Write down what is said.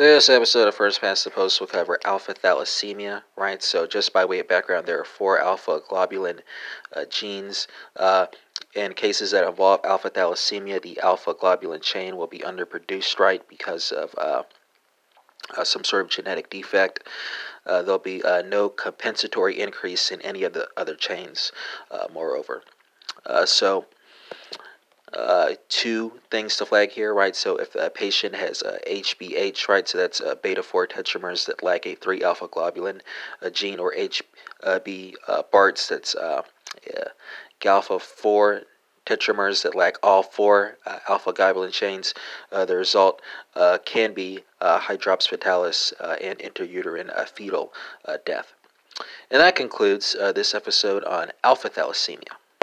This episode of First Past the Post will cover alpha thalassemia, right? So, just by way of background, there are four alpha globulin uh, genes. Uh, in cases that involve alpha thalassemia, the alpha globulin chain will be underproduced, right, because of uh, uh some sort of genetic defect. Uh, there'll be uh, no compensatory increase in any of the other chains, moreover. so, uh, two things to flag here, right? So if a patient has a HBH, right, so that's a beta 4 tetramers that lack a 3 alpha globulin a gene, or HB uh, BARTs, that's uh, yeah, galpha 4 tetramers that lack all four uh, alpha globulin chains. Uh, the result uh, can be uh, hydrops fetalis uh, and intrauterine fetal death. And that concludes this episode on alpha thalassemia.